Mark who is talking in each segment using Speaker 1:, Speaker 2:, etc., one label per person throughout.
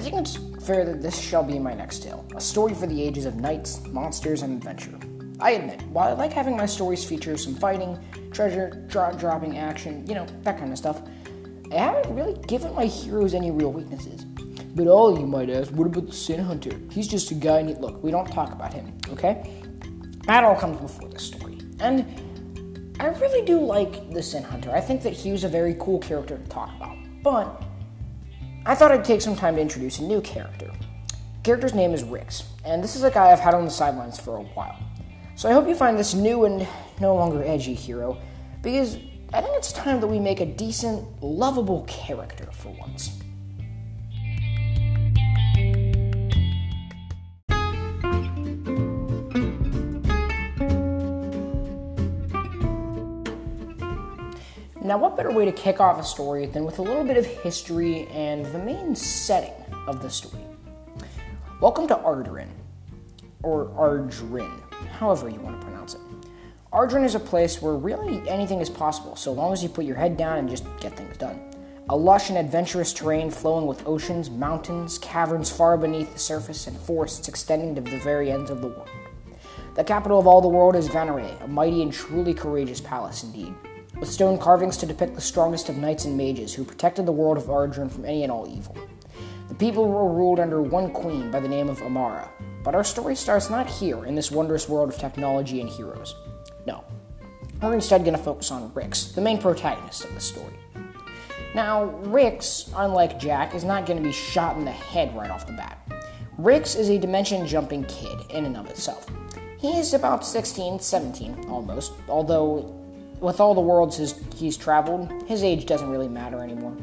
Speaker 1: I think it's fair that this shall be my next tale a story for the ages of knights, monsters, and adventure. I admit, while I like having my stories feature some fighting, treasure, dro- dropping action, you know, that kind of stuff, I haven't really given my heroes any real weaknesses. But all you might ask, what about the Sin Hunter? He's just a guy. Need- Look, we don't talk about him, okay? That all comes before the story. And I really do like the Sin Hunter. I think that he was a very cool character to talk about. But I thought I'd take some time to introduce a new character. The character's name is Rix, and this is a guy I've had on the sidelines for a while. So I hope you find this new and no longer edgy hero, because I think it's time that we make a decent, lovable character for once. Now, what better way to kick off a story than with a little bit of history and the main setting of the story? Welcome to Ardarin, or Ardrin, however you want to pronounce it. Ardrin is a place where really anything is possible, so long as you put your head down and just get things done. A lush and adventurous terrain flowing with oceans, mountains, caverns far beneath the surface, and forests extending to the very ends of the world. The capital of all the world is Vanaray, a mighty and truly courageous palace indeed, with stone carvings to depict the strongest of knights and mages who protected the world of Ardrin from any and all evil. The people were ruled under one queen by the name of Amara, but our story starts not here in this wondrous world of technology and heroes. No, we're instead going to focus on Rix, the main protagonist of the story. Now, Rix, unlike Jack, is not going to be shot in the head right off the bat. Rix is a dimension jumping kid in and of itself. He is about 16, 17, almost, although with all the worlds his, he's traveled, his age doesn't really matter anymore.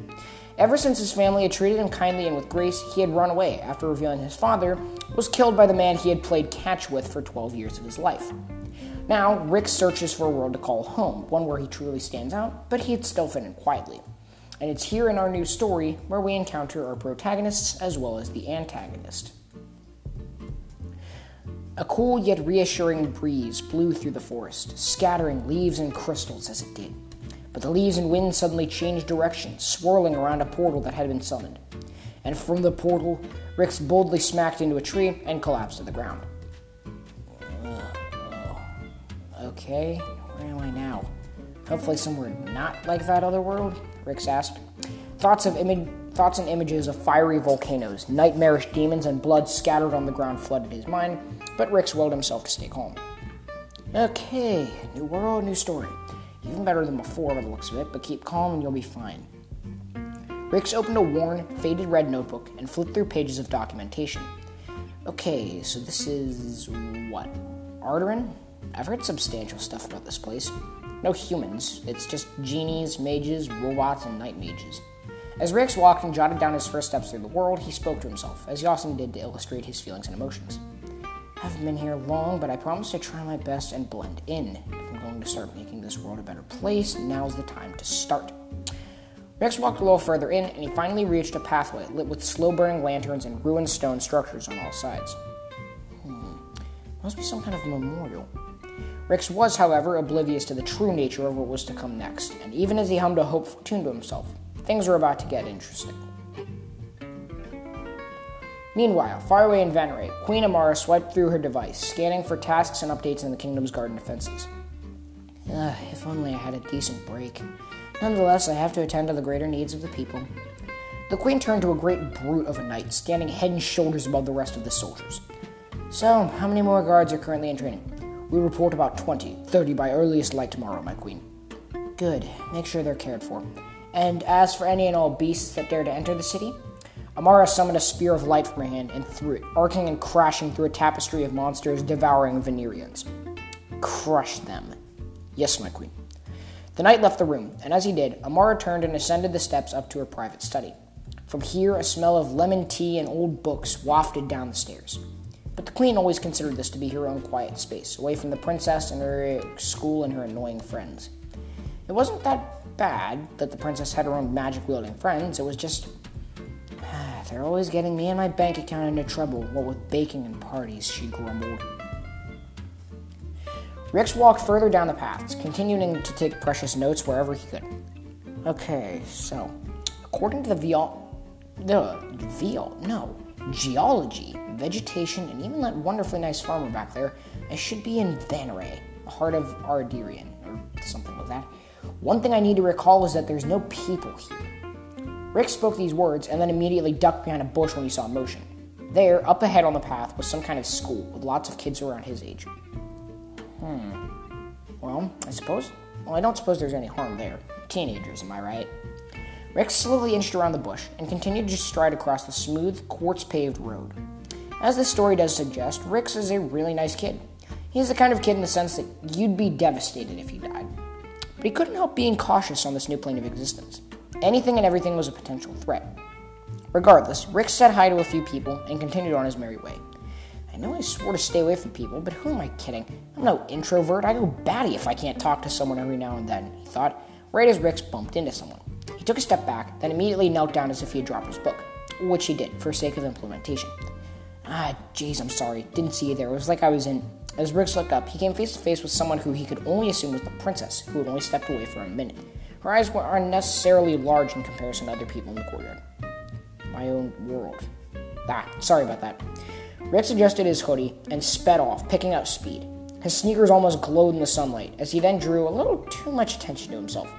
Speaker 1: Ever since his family had treated him kindly and with grace, he had run away after revealing his father was killed by the man he had played catch with for 12 years of his life. Now, Rick searches for a world to call home, one where he truly stands out, but he'd still fit in quietly. And it's here in our new story where we encounter our protagonists as well as the antagonist. A cool yet reassuring breeze blew through the forest, scattering leaves and crystals as it did. But the leaves and wind suddenly changed direction, swirling around a portal that had been summoned. And from the portal, Rix boldly smacked into a tree and collapsed to the ground. Okay, where am I now? Hopefully somewhere not like that other world, Rix asked. Thoughts of image thoughts and images of fiery volcanoes, nightmarish demons, and blood scattered on the ground flooded his mind, but Rix willed himself to stay calm. Okay, new world, new story. Even better than before by the looks of it, but keep calm and you'll be fine. Rix opened a worn, faded red notebook and flipped through pages of documentation. Okay, so this is what? Ardarin? I've heard substantial stuff about this place. No humans, it's just genies, mages, robots, and night mages. As Rix walked and jotted down his first steps through the world, he spoke to himself, as he often did to illustrate his feelings and emotions. Haven't been here long, but I promise to try my best and blend in. If I'm going to start making this world a better place, now's the time to start. Rex walked a little further in, and he finally reached a pathway lit with slow burning lanterns and ruined stone structures on all sides. Hmm. Must be some kind of memorial. Rix was, however, oblivious to the true nature of what was to come next, and even as he hummed a hopeful tune to himself, things were about to get interesting. Meanwhile, far away in Veneray, Queen Amara swiped through her device, scanning for tasks and updates in the kingdom's garden defenses. Ugh, if only I had a decent break. Nonetheless, I have to attend to the greater needs of the people. The queen turned to a great brute of a knight, standing head and shoulders above the rest of the soldiers. So, how many more guards are currently in training? We report about 20, 30 by earliest light tomorrow, my queen. Good. Make sure they're cared for. And as for any and all beasts that dare to enter the city, Amara summoned a spear of light from her hand and threw it, arcing and crashing through a tapestry of monsters devouring Venerians. Crush them. Yes, my queen. The knight left the room, and as he did, Amara turned and ascended the steps up to her private study. From here, a smell of lemon tea and old books wafted down the stairs. But the queen always considered this to be her own quiet space, away from the princess and her school and her annoying friends. It wasn't that bad that the princess had her own magic wielding friends, it was just. They're always getting me and my bank account into trouble, what with baking and parties, she grumbled. Rix walked further down the paths, continuing to take precious notes wherever he could. Okay, so, according to the Vial. the veal, no, geology, vegetation, and even that wonderfully nice farmer back there. I should be in Vanaray, the heart of Ardirian, or something like that. One thing I need to recall is that there's no people here. Rick spoke these words and then immediately ducked behind a bush when he saw motion. There, up ahead on the path, was some kind of school with lots of kids around his age. Hmm. Well, I suppose. Well, I don't suppose there's any harm there. Teenagers, am I right? Rick slowly inched around the bush and continued to stride across the smooth, quartz paved road. As the story does suggest, Rix is a really nice kid. He's the kind of kid in the sense that you'd be devastated if he died. But he couldn't help being cautious on this new plane of existence. Anything and everything was a potential threat. Regardless, Rick said hi to a few people and continued on his merry way. I know I swore to stay away from people, but who am I kidding? I'm no introvert. I go batty if I can't talk to someone every now and then, he thought, right as Rick bumped into someone. He took a step back, then immediately knelt down as if he had dropped his book, which he did for sake of implementation. Ah, jeez, I'm sorry. Didn't see you there. It was like I was in. As Rick looked up, he came face to face with someone who he could only assume was the princess, who had only stepped away for a minute. Her eyes were unnecessarily large in comparison to other people in the courtyard. My own world. Ah, sorry about that. Rex adjusted his hoodie and sped off, picking up speed. His sneakers almost glowed in the sunlight as he then drew a little too much attention to himself.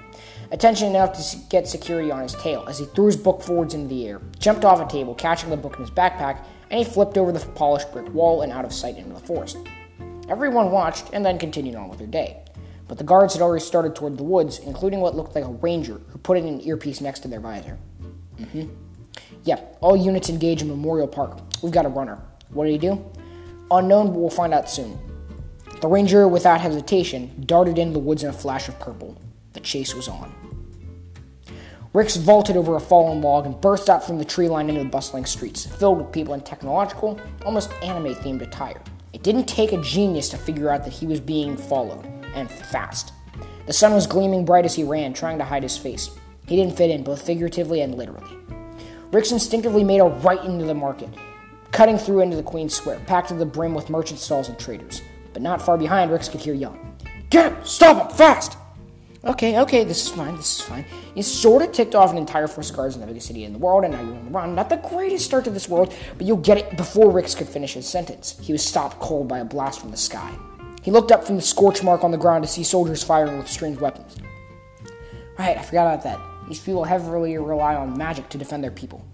Speaker 1: Attention enough to get security on his tail as he threw his book forwards into the air, jumped off a table, catching the book in his backpack, and he flipped over the polished brick wall and out of sight into the forest. Everyone watched and then continued on with their day. But the guards had already started toward the woods, including what looked like a ranger who put in an earpiece next to their visor. Mm-hmm. Yeah, all units engage in Memorial Park. We've got a runner. What did he do? Unknown, but we'll find out soon. The ranger, without hesitation, darted into the woods in a flash of purple. The chase was on. Rix vaulted over a fallen log and burst out from the tree line into the bustling streets, filled with people in technological, almost anime themed attire. It didn't take a genius to figure out that he was being followed, and fast. The sun was gleaming bright as he ran, trying to hide his face. He didn't fit in, both figuratively and literally. Rix instinctively made a right into the market, cutting through into the Queen's Square, packed to the brim with merchant stalls and traders. But not far behind, Rix could hear yelling. Get him! Stop him! Fast! Okay, okay, this is fine, this is fine. You sort of ticked off an entire force of guards in the biggest city in the world, and now you're on the run. Not the greatest start to this world, but you'll get it before Rix could finish his sentence. He was stopped cold by a blast from the sky. He looked up from the scorch mark on the ground to see soldiers firing with strange weapons. Right, I forgot about that. These people heavily rely on magic to defend their people.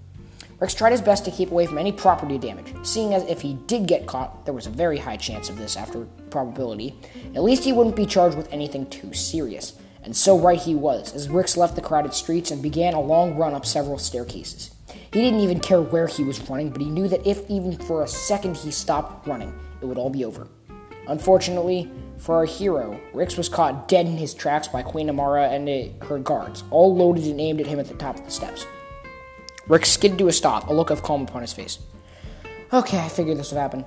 Speaker 1: Rex tried his best to keep away from any property damage, seeing as if he did get caught, there was a very high chance of this after probability, at least he wouldn't be charged with anything too serious. And so right he was, as Rix left the crowded streets and began a long run up several staircases. He didn't even care where he was running, but he knew that if even for a second he stopped running, it would all be over. Unfortunately, for our hero, Rix was caught dead in his tracks by Queen Amara and her guards, all loaded and aimed at him at the top of the steps. Rick skidded to a stop, a look of calm upon his face. Okay, I figured this would happen.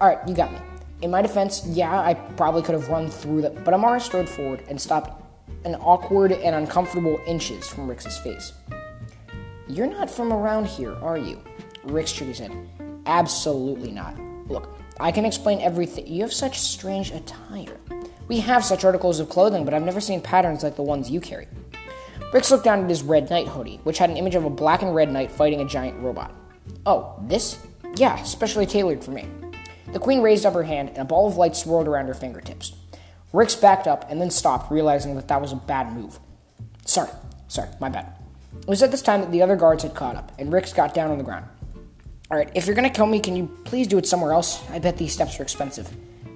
Speaker 1: Alright, you got me. In my defense, yeah, I probably could have run through that, but Amara strode forward and stopped an awkward and uncomfortable inches from Rick's face. You're not from around here, are you? Rick shook his head. Absolutely not. Look, I can explain everything. You have such strange attire. We have such articles of clothing, but I've never seen patterns like the ones you carry. Rix looked down at his red knight hoodie, which had an image of a black and red knight fighting a giant robot. Oh, this? Yeah, specially tailored for me. The queen raised up her hand, and a ball of light swirled around her fingertips. Rix backed up and then stopped, realizing that that was a bad move. Sorry, sorry, my bad. It was at this time that the other guards had caught up, and Rix got down on the ground. Alright, if you're gonna kill me, can you please do it somewhere else? I bet these steps are expensive.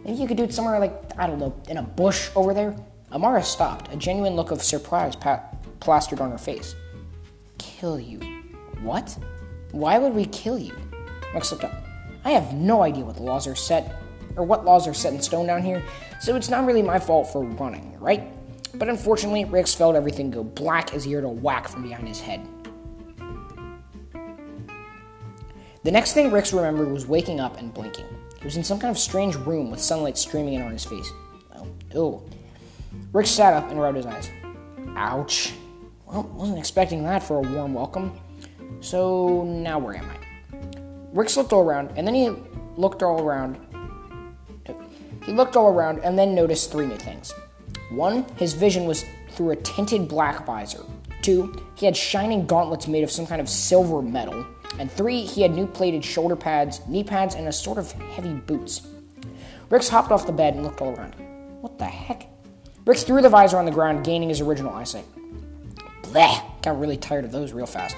Speaker 1: Maybe you could do it somewhere like, I don't know, in a bush over there? Amara stopped, a genuine look of surprise pa- plastered on her face. Kill you? What? Why would we kill you? Rex looked up. I have no idea what the laws are set, or what laws are set in stone down here, so it's not really my fault for running, right? But unfortunately, Rex felt everything go black as he heard a whack from behind his head. The next thing Rix remembered was waking up and blinking. He was in some kind of strange room with sunlight streaming in on his face. Oh, oh. Rix sat up and rubbed his eyes. Ouch. Well, wasn't expecting that for a warm welcome. So now where am I? Rix looked all around, and then he looked all around. He looked all around and then noticed three new things. One, his vision was through a tinted black visor. Two, he had shining gauntlets made of some kind of silver metal. And three, he had new plated shoulder pads, knee pads, and a sort of heavy boots. Rix hopped off the bed and looked all around. What the heck? Rix threw the visor on the ground, gaining his original eyesight. Bleh! Got really tired of those real fast.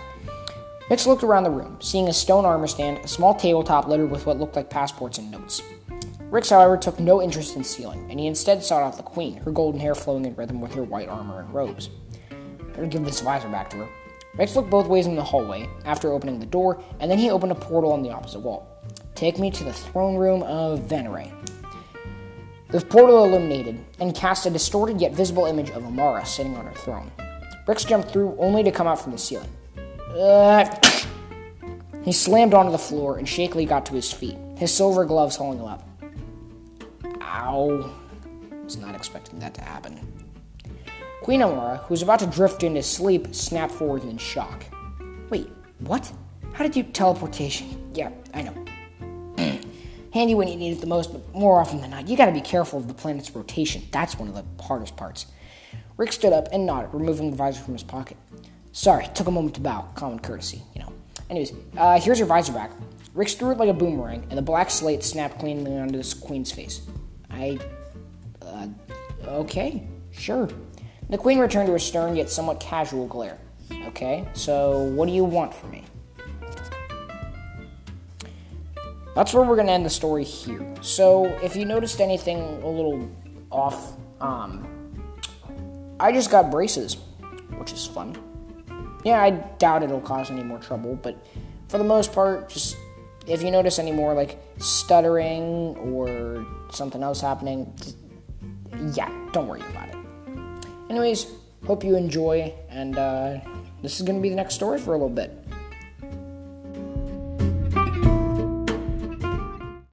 Speaker 1: Rix looked around the room, seeing a stone armor stand, a small tabletop littered with what looked like passports and notes. Rix, however, took no interest in stealing, and he instead sought out the queen, her golden hair flowing in rhythm with her white armor and robes. Better give this visor back to her. Rix looked both ways in the hallway after opening the door, and then he opened a portal on the opposite wall. Take me to the throne room of Veneray. The portal illuminated and cast a distorted yet visible image of Amara sitting on her throne. Rix jumped through only to come out from the ceiling. Uh, he slammed onto the floor and shakily got to his feet, his silver gloves holding him up. Ow. Was not expecting that to happen. Queen Amara, who was about to drift into sleep, snapped forward in shock. Wait, what? How did you teleportation? Yeah, I know. Handy when you need it the most, but more often than not, you gotta be careful of the planet's rotation. That's one of the hardest parts. Rick stood up and nodded, removing the visor from his pocket. Sorry, took a moment to bow. Common courtesy, you know. Anyways, uh, here's your visor back. Rick threw it like a boomerang, and the black slate snapped cleanly onto the queen's face. I. Uh, okay, sure. The queen returned to her stern yet somewhat casual glare. Okay, so what do you want from me? That's where we're gonna end the story here. So if you noticed anything a little off, um, I just got braces, which is fun. Yeah, I doubt it'll cause any more trouble, but for the most part, just if you notice any more like stuttering or something else happening, yeah, don't worry about it. Anyways, hope you enjoy, and uh, this is gonna be the next story for a little bit.